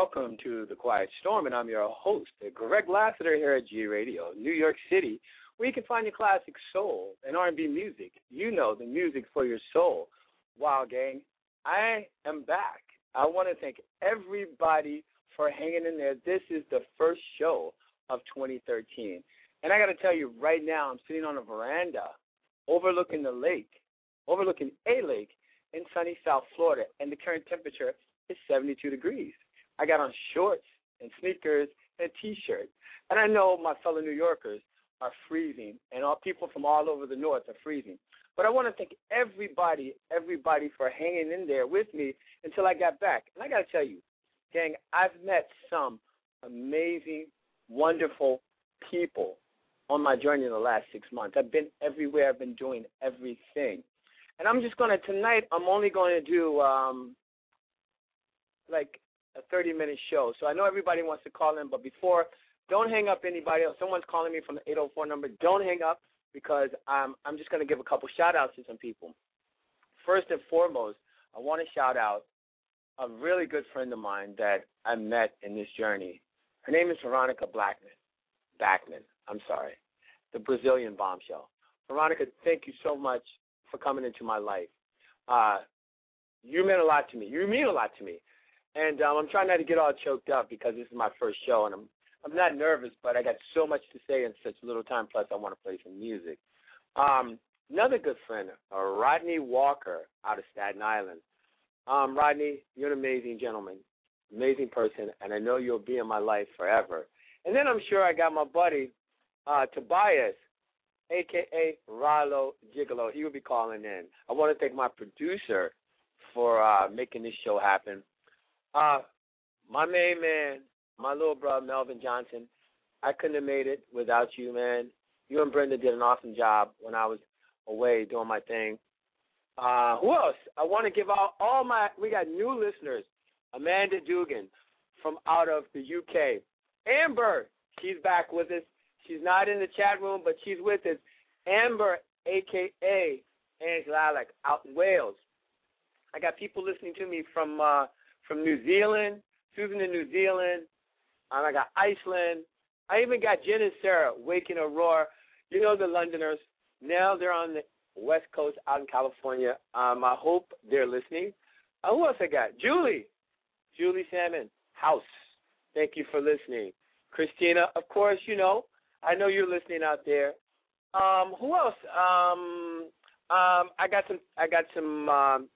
Welcome to The Quiet Storm, and I'm your host, Greg Lassiter, here at G Radio, New York City, where you can find your classic soul and R&B music. You know, the music for your soul. Wow, gang, I am back. I want to thank everybody for hanging in there. This is the first show of 2013, and I got to tell you right now, I'm sitting on a veranda overlooking the lake, overlooking a lake in sunny South Florida, and the current temperature is 72 degrees. I got on shorts and sneakers and t-shirt, and I know my fellow New Yorkers are freezing, and all people from all over the north are freezing. But I want to thank everybody, everybody for hanging in there with me until I got back. And I got to tell you, gang, I've met some amazing, wonderful people on my journey in the last six months. I've been everywhere. I've been doing everything. And I'm just going to, tonight, I'm only going to do um, like a 30 minute show. So I know everybody wants to call in, but before, don't hang up anybody else. Someone's calling me from the 804 number. Don't hang up because I'm, I'm just going to give a couple shout outs to some people. First and foremost, I want to shout out a really good friend of mine that I met in this journey. Her name is Veronica Blackman. Backman, I'm sorry, the Brazilian bombshell. Veronica, thank you so much for coming into my life. Uh, you meant a lot to me. You mean a lot to me, and um, I'm trying not to get all choked up because this is my first show, and I'm I'm not nervous, but I got so much to say in such little time. Plus, I want to play some music. Um, another good friend, uh, Rodney Walker, out of Staten Island. Um, Rodney, you're an amazing gentleman, amazing person, and I know you'll be in my life forever. And then I'm sure I got my buddy uh, Tobias, aka Rallo Gigolo. He will be calling in. I want to thank my producer for uh, making this show happen. Uh, my main man, my little brother Melvin Johnson. I couldn't have made it without you, man. You and Brenda did an awesome job when I was away doing my thing. Uh, who else? I want to give out all my. We got new listeners. Amanda Dugan from out of the UK. Amber, she's back with us. She's not in the chat room, but she's with us. Amber, aka Angela Alec, out in Wales. I got people listening to me from uh, from New Zealand. Susan in New Zealand. Um, I got Iceland. I even got Jen and Sarah, Waking Aurora. You know the Londoners. Now they're on the West Coast out in California. Um, I hope they're listening. Uh, who else I got? Julie. Julie Salmon. House. Thank you for listening. Christina, of course, you know. I know you're listening out there. Um, who else? Um, um, I got some. I got some um,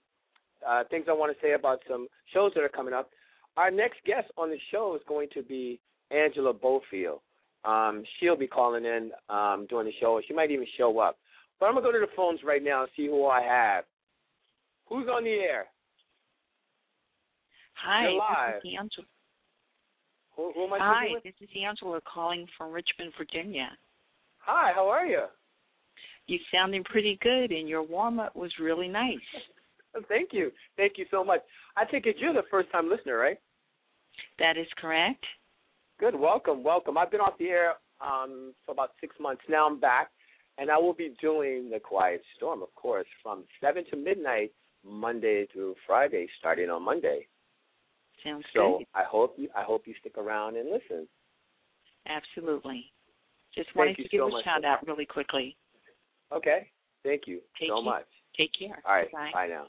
uh, things I want to say about some shows that are coming up. Our next guest on the show is going to be Angela Bofill. Um, she'll be calling in um, during the show. She might even show up. But I'm gonna go to the phones right now and see who I have. Who's on the air? Hi, You're live. this is Angela. Who, who am I Hi, this is Angela calling from Richmond, Virginia. Hi, how are you? You sounding pretty good, and your warm up was really nice. Thank you. Thank you so much. I take it you're the first time listener, right? That is correct. Good. Welcome. Welcome. I've been off the air um, for about six months. Now I'm back, and I will be doing the Quiet Storm, of course, from seven to midnight, Monday through Friday, starting on Monday. Sounds good. So good. I hope you I hope you stick around and listen. Absolutely. Just Thank wanted to give so a shout out really quickly. Okay. Thank you Take so much. Take care. All right. Bye. Bye now.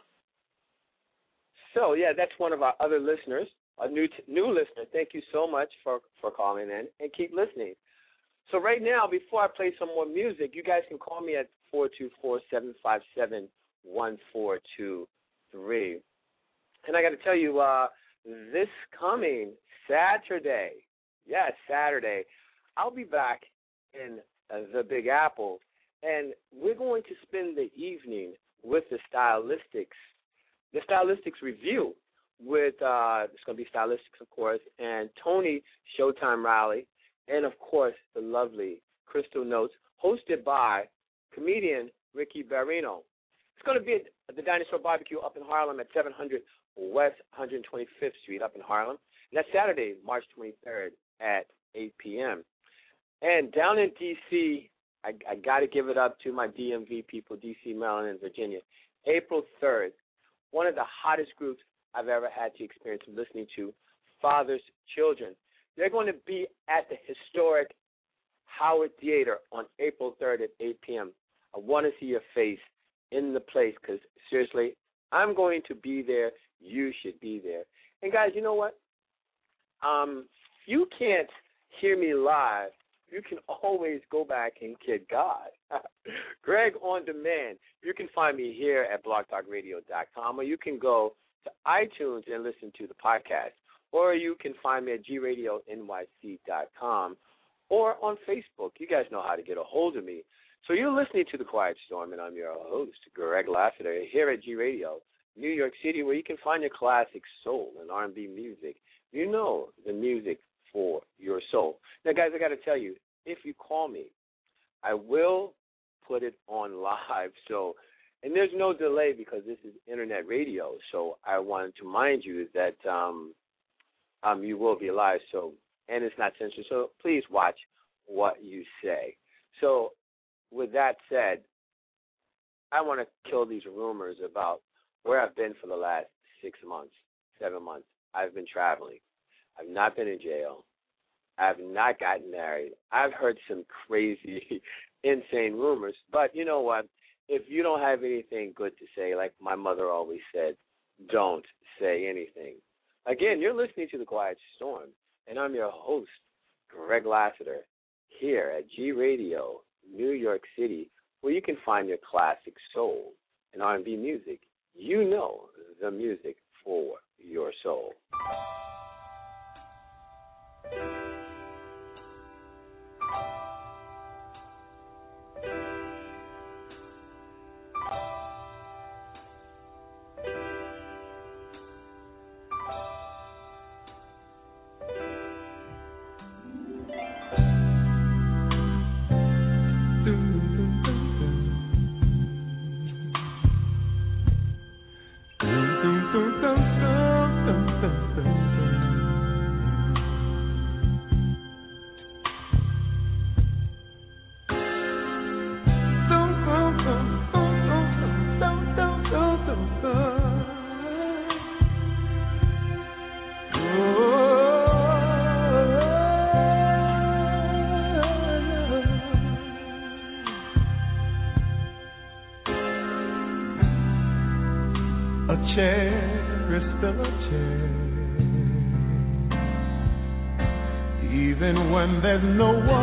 So yeah, that's one of our other listeners, a new t- new listener. Thank you so much for for calling in and keep listening. So right now, before I play some more music, you guys can call me at four two four seven five seven one four two three. And I got to tell you, uh, this coming Saturday, yes, Saturday, I'll be back in uh, the Big Apple, and we're going to spend the evening with the Stylistics, the Stylistics review. With uh, it's going to be Stylistics, of course, and Tony Showtime Riley, and of course the lovely Crystal Notes, hosted by comedian Ricky Barrino. It's going to be at the Dinosaur Barbecue up in Harlem at 700 West 125th Street up in Harlem. And that's Saturday, March 23rd at 8 p.m. And down in D.C., I, I got to give it up to my DMV people, D.C., Maryland, and Virginia. April 3rd, one of the hottest groups I've ever had to experience listening to, Father's Children. They're going to be at the historic Howard Theater on April 3rd at 8 p.m. I want to see your face in the place because, seriously, I'm going to be there. You should be there. And, guys, you know what? Um, you can't hear me live. You can always go back and kid God. Greg on demand. You can find me here at blogtalkradio.com, or you can go to iTunes and listen to the podcast, or you can find me at gradionyc.com or on Facebook. You guys know how to get a hold of me. So you're listening to The Quiet Storm, and I'm your host, Greg Lassiter, here at G Radio, New York City, where you can find your classic soul and R&B music. You know the music for your soul. Now, guys, I got to tell you, if you call me, I will put it on live. So, and there's no delay because this is internet radio. So I wanted to mind you that um, um, you will be live. So, and it's not censored. So please watch what you say. So, with that said, I want to kill these rumors about where I've been for the last six months, seven months. I've been traveling. I've not been in jail. I've not gotten married. I've heard some crazy, insane rumors. But you know what? If you don't have anything good to say, like my mother always said, don't say anything. Again, you're listening to The Quiet Storm, and I'm your host, Greg Lassiter, here at G Radio, New York City, where you can find your classic soul and R&B music. You know the music for your soul. When there's no one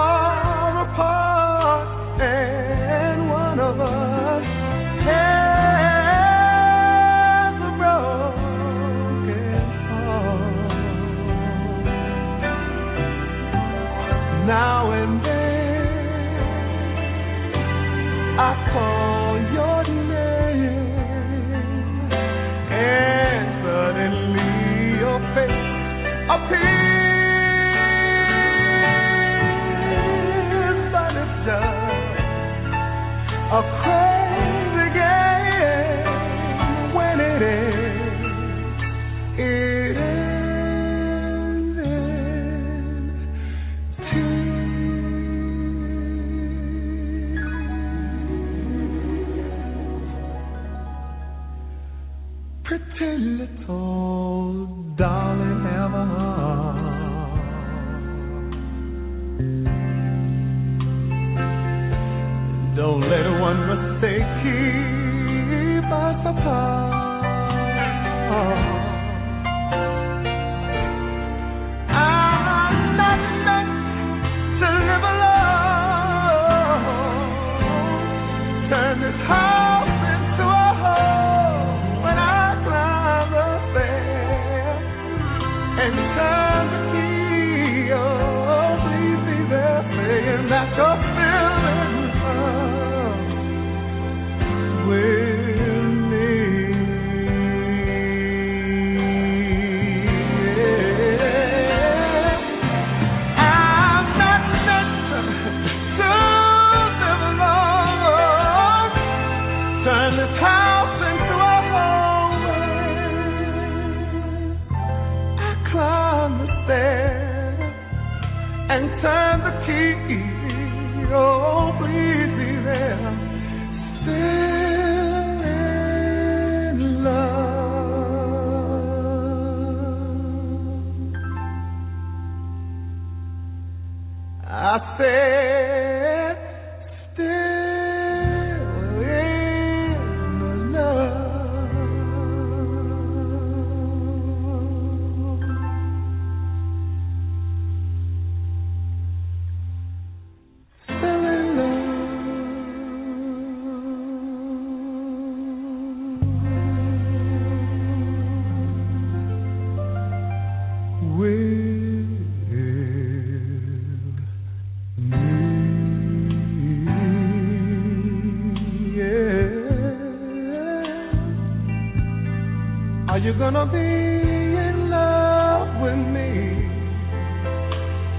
Are you gonna be in love with me?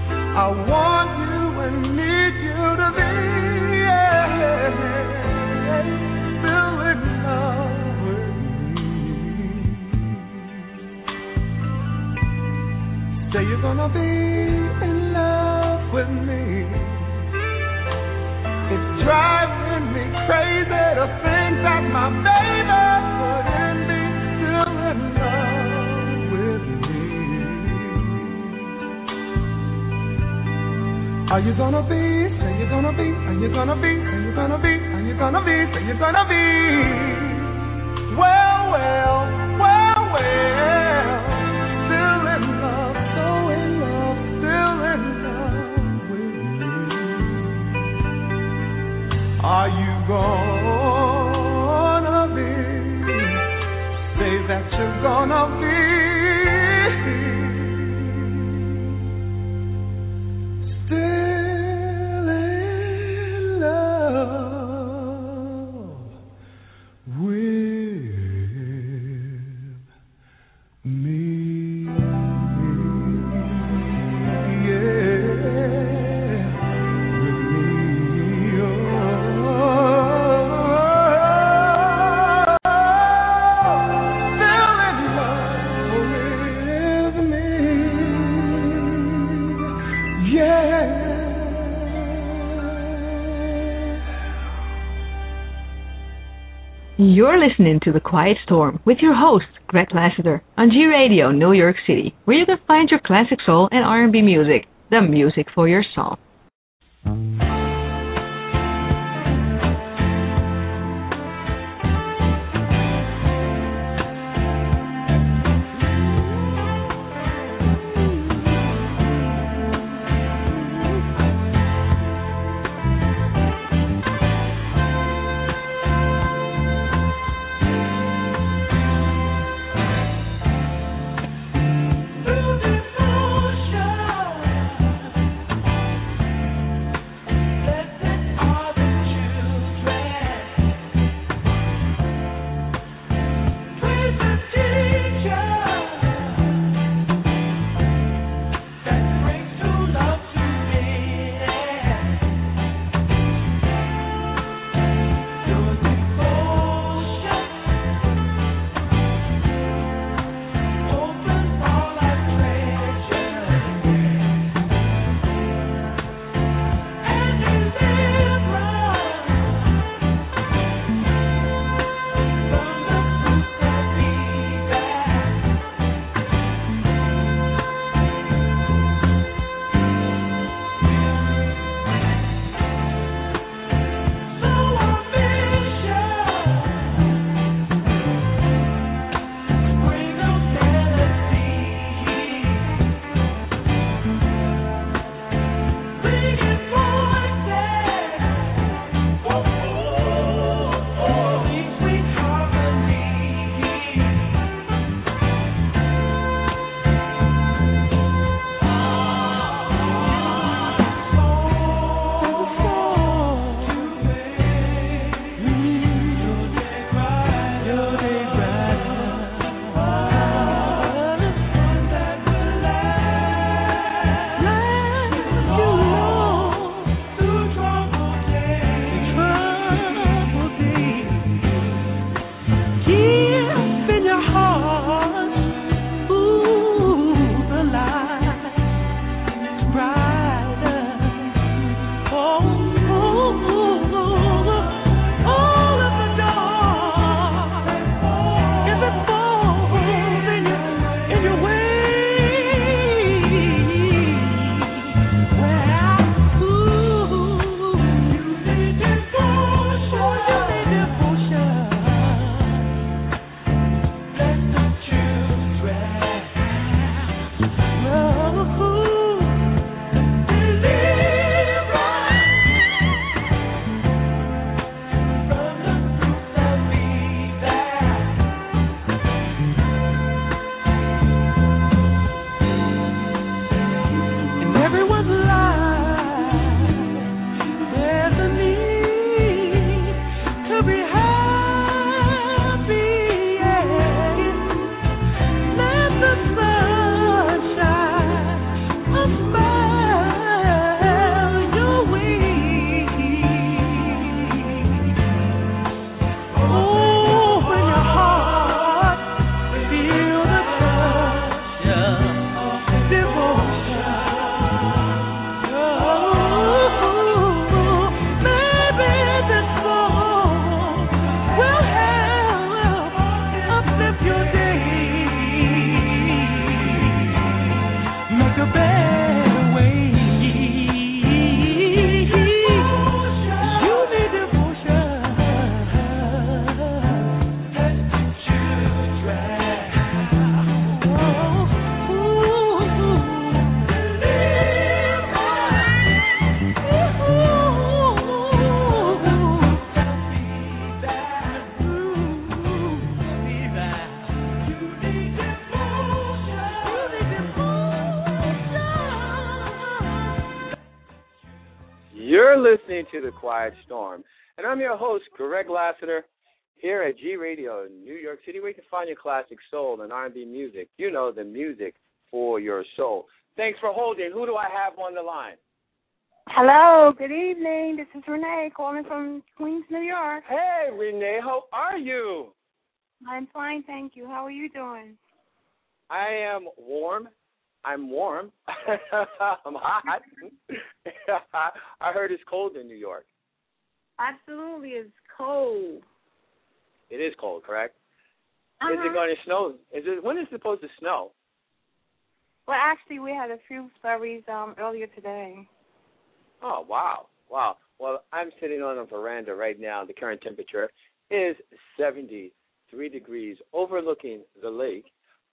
I want you and need you to be yeah, still in love with me. Say you're gonna be in love with me. It's driving me crazy to think that my baby Are you gonna be? Say you're gonna be. Are you gonna be? Are you gonna be? Are you gonna be? Say you're gonna be. Well, well, well, well. Still in love, so in love, still in love with me. Are you gonna be? Say that you're gonna be. You're listening to The Quiet Storm with your host, Greg Lassiter, on G Radio, New York City, where you can find your classic soul and R&B music, the music for your soul. You're listening to Storm, and I'm your host, Greg Lassiter, here at G Radio in New York City, where you can find your classic soul and R&B music. You know, the music for your soul. Thanks for holding. Who do I have on the line? Hello, good evening. This is Renee calling from Queens, New York. Hey, Renee, how are you? I'm fine, thank you. How are you doing? I am warm. I'm warm. I'm hot. I heard it's cold in New York. Absolutely, it's cold. It is cold, correct? Is Uh-huh. it going to snow? Is it when is it supposed to snow? Well, actually, we had a few flurries um earlier today. Oh wow, wow. Well, I'm sitting on a veranda right now. The current temperature is 73 degrees, overlooking the lake,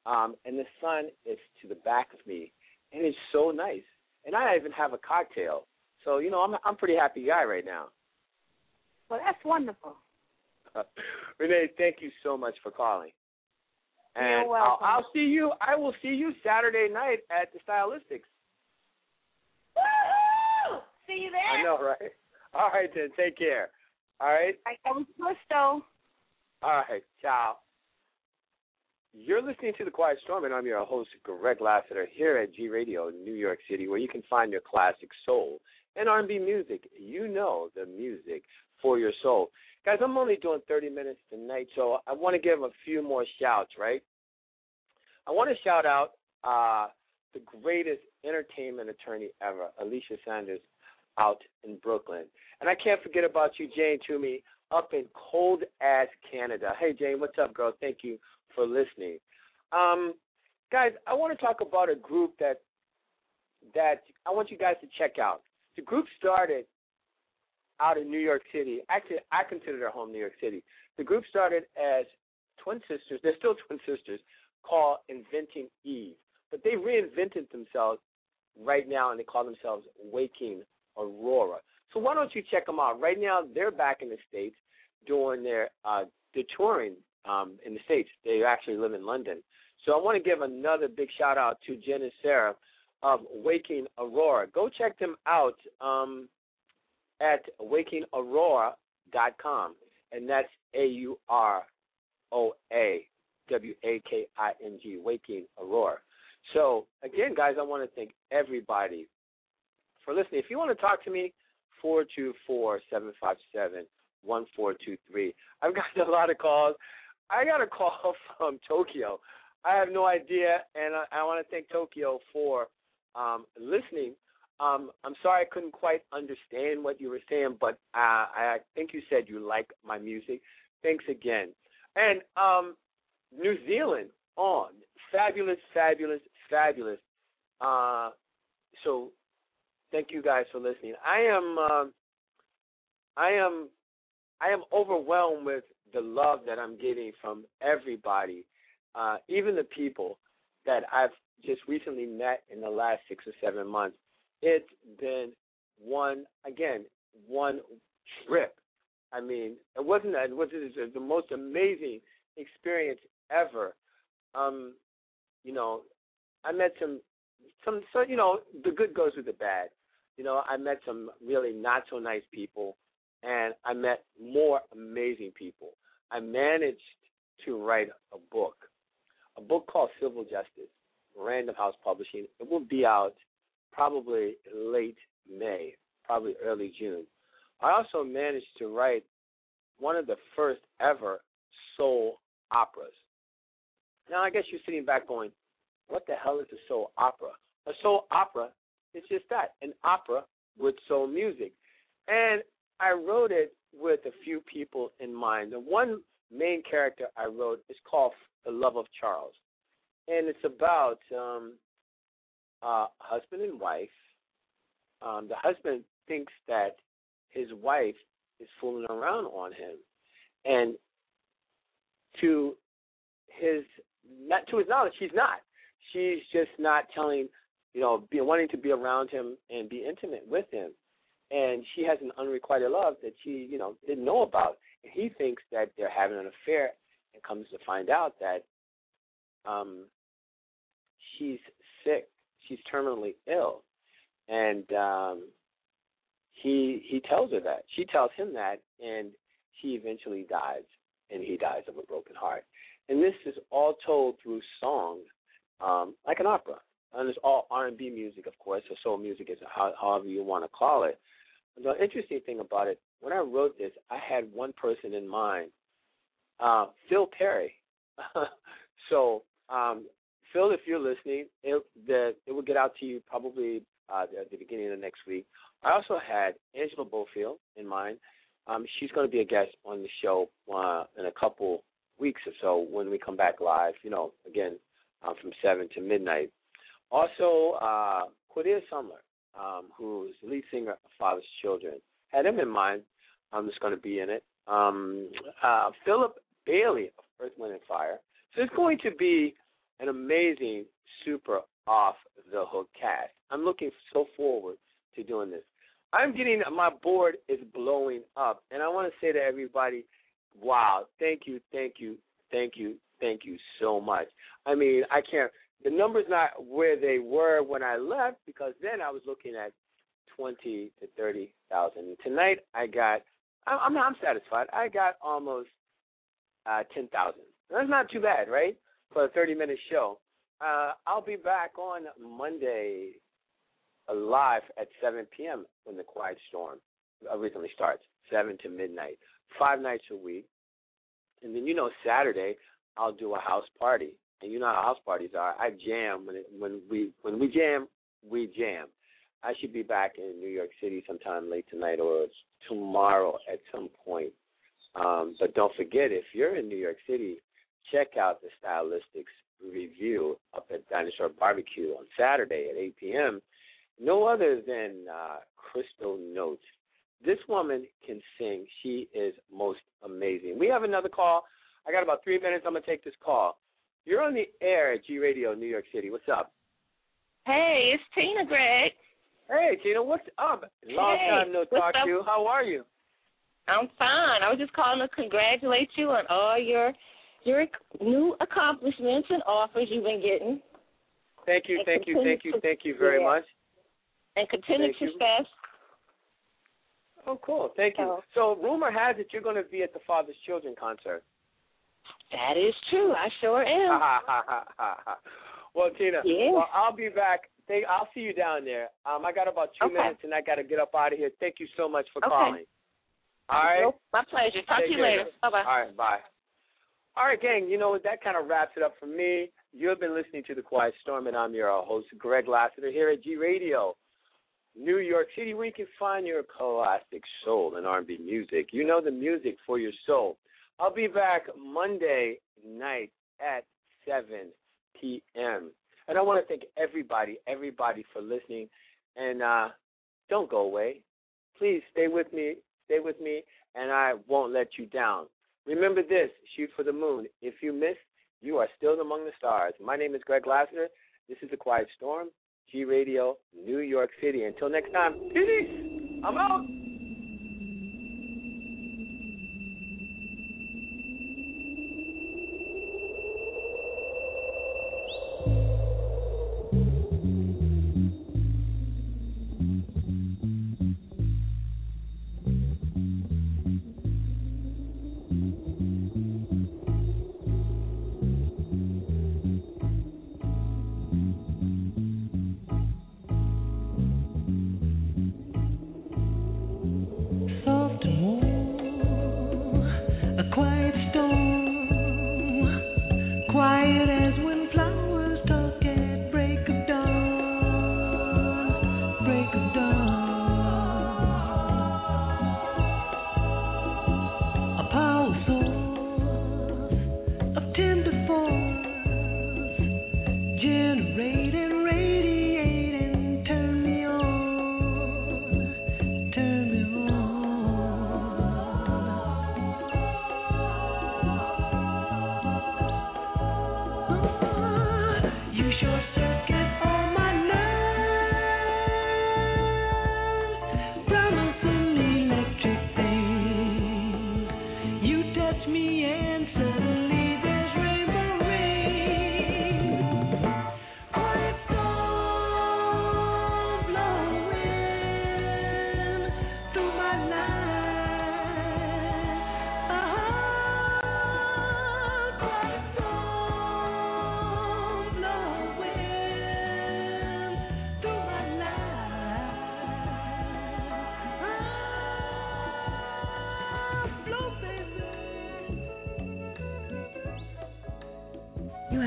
um, and the sun is to the back of me, and it's so nice. And I even have a cocktail, so you know I'm I'm a pretty happy guy right now. Well, that's wonderful. Renee, thank you so much for calling. And You're welcome. I'll, I'll see you. I will see you Saturday night at the Stylistics. Woohoo! See you there. I know, right? All right then. Take care. All right. I was. All right. Ciao. You're listening to The Quiet Storm, and I'm your host, Greg Lassiter, here at G Radio, in New York City, where you can find your classic soul and R&B music. You know the music for your soul. Guys, I'm only doing 30 minutes tonight, so I want to give a few more shouts, right? I want to shout out uh, the greatest entertainment attorney ever, Alicia Sanders, out in Brooklyn. And I can't forget about you, Jane Toomey, up in cold ass Canada. Hey, Jane, what's up, girl? Thank you for listening. Um, guys, I want to talk about a group that that I want you guys to check out. The group started out in New York City. Actually, I consider their home New York City. The group started as twin sisters. They're still twin sisters, called Inventing Eve. But they reinvented themselves right now, and they call themselves Waking Aurora. So why don't you check them out? Right now, they're back in the states doing their uh, they're touring um, in the states. They actually live in London. So I want to give another big shout out to Jen and Sarah of Waking Aurora. Go check them out um, at wakingaurora.com, and that's A U R O A W A K I N G, Waking Aurora. So again, guys, I want to thank everybody for listening. If you want to talk to me, four two four seven five seven one four two three. I've got a lot of calls. I got a call from Tokyo. I have no idea, and I, I want to thank Tokyo for um, listening. Um, I'm sorry I couldn't quite understand what you were saying, but uh, I think you said you like my music. Thanks again. And um, New Zealand on fabulous, fabulous, fabulous. Uh, so thank you guys for listening. I am, um, I am, I am overwhelmed with the love that I'm getting from everybody, uh, even the people that I've just recently met in the last six or seven months. It's been one again, one trip. I mean, it wasn't it was the most amazing experience ever. Um, you know, I met some some so you know, the good goes with the bad. You know, I met some really not so nice people and I met more amazing people. I managed to write a book, a book called Civil Justice, Random House Publishing. It will be out probably late May, probably early June. I also managed to write one of the first ever soul operas. Now, I guess you're sitting back going, what the hell is a soul opera? A soul opera is just that an opera with soul music. And I wrote it with a few people in mind. The one main character I wrote is called The Love of Charles. And it's about um, uh, husband and wife. Um, the husband thinks that his wife is fooling around on him, and to his not to his knowledge, she's not. She's just not telling, you know, be wanting to be around him and be intimate with him, and she has an unrequited love that she, you know, didn't know about, and he thinks that they're having an affair, and comes to find out that um, she's sick, she's terminally ill, and um, he he tells her that. She tells him that, and she eventually dies, and he dies of a broken heart. And this is all told through song, um, like an opera, and it's all R and B music, of course, or soul music, is however you want to call it. The interesting thing about it, when I wrote this, I had one person in mind, uh, Phil Perry. so, um, Phil, if you're listening, it, the, it will get out to you probably uh, at the beginning of the next week. I also had Angela Bofill in mind. Um, she's going to be a guest on the show uh, in a couple weeks or so when we come back live. You know, again uh, from seven to midnight. Also, uh, Cordelia Sumler, um, who's the lead singer of Father's Children, had him in mind. Um, is going to be in it. Um, uh, Philip Bailey of Earth, Wind, and Fire. So it's going to be an amazing, super off the hook cast. I'm looking so forward to doing this. I'm getting my board is blowing up, and I want to say to everybody, wow, thank you, thank you, thank you, thank you so much. I mean, I can't. The numbers not where they were when I left because then I was looking at twenty to thirty thousand. Tonight I got. I'm I'm satisfied. I got almost uh, ten thousand. That's not too bad, right? For a thirty minute show. Uh, I'll be back on Monday live at 7 p.m. when the Quiet Storm originally starts, 7 to midnight, five nights a week. And then you know Saturday I'll do a house party, and you know how house parties are. I jam when it, when we when we jam, we jam. I should be back in New York City sometime late tonight or tomorrow at some point. Um, but don't forget, if you're in New York City, check out the Stylistics review up at Dinosaur Barbecue on Saturday at 8 p.m no other than uh, Crystal Notes. This woman can sing. She is most amazing. We have another call. I got about three minutes. I'm gonna take this call. You're on the air at G Radio, New York City. What's up? Hey, it's Tina, Greg. Hey, Tina. What's up? Long hey, time no talk to you. How are you? I'm fine. I was just calling to congratulate you on all your your new accomplishments and offers you've been getting. Thank you, thank you, thank you, thank you very yeah. much and continued Thank you. success. Oh, cool. Thank you. So, rumor has it you're going to be at the Father's Children concert. That is true. I sure am. well, Tina, Yeah. well, I'll be back. Thank, I'll see you down there. Um, I got about two Okay. minutes, and I got to get up out of here. Thank you so much for Okay. calling. All right. Nope, My pleasure. Talk Take to you care. later. Bye bye. All right, bye. All right, gang, you know what? That kind of wraps it up for me. You have been listening to The Quiet Storm, and I'm your host, Greg Lassiter, here at G Radio, New York City, where you can find your classic soul and R&B music. You know the music for your soul. I'll be back Monday night at 7 p.m. And I want to thank everybody, everybody for listening. And uh, don't go away. Please stay with me, stay with me, and I won't let you down. Remember this shoot for the moon. If you miss, you are still among the stars. My name is Greg Lassiter. This is The Quiet Storm, G Radio, New York City. Until next time, peace. I'm out.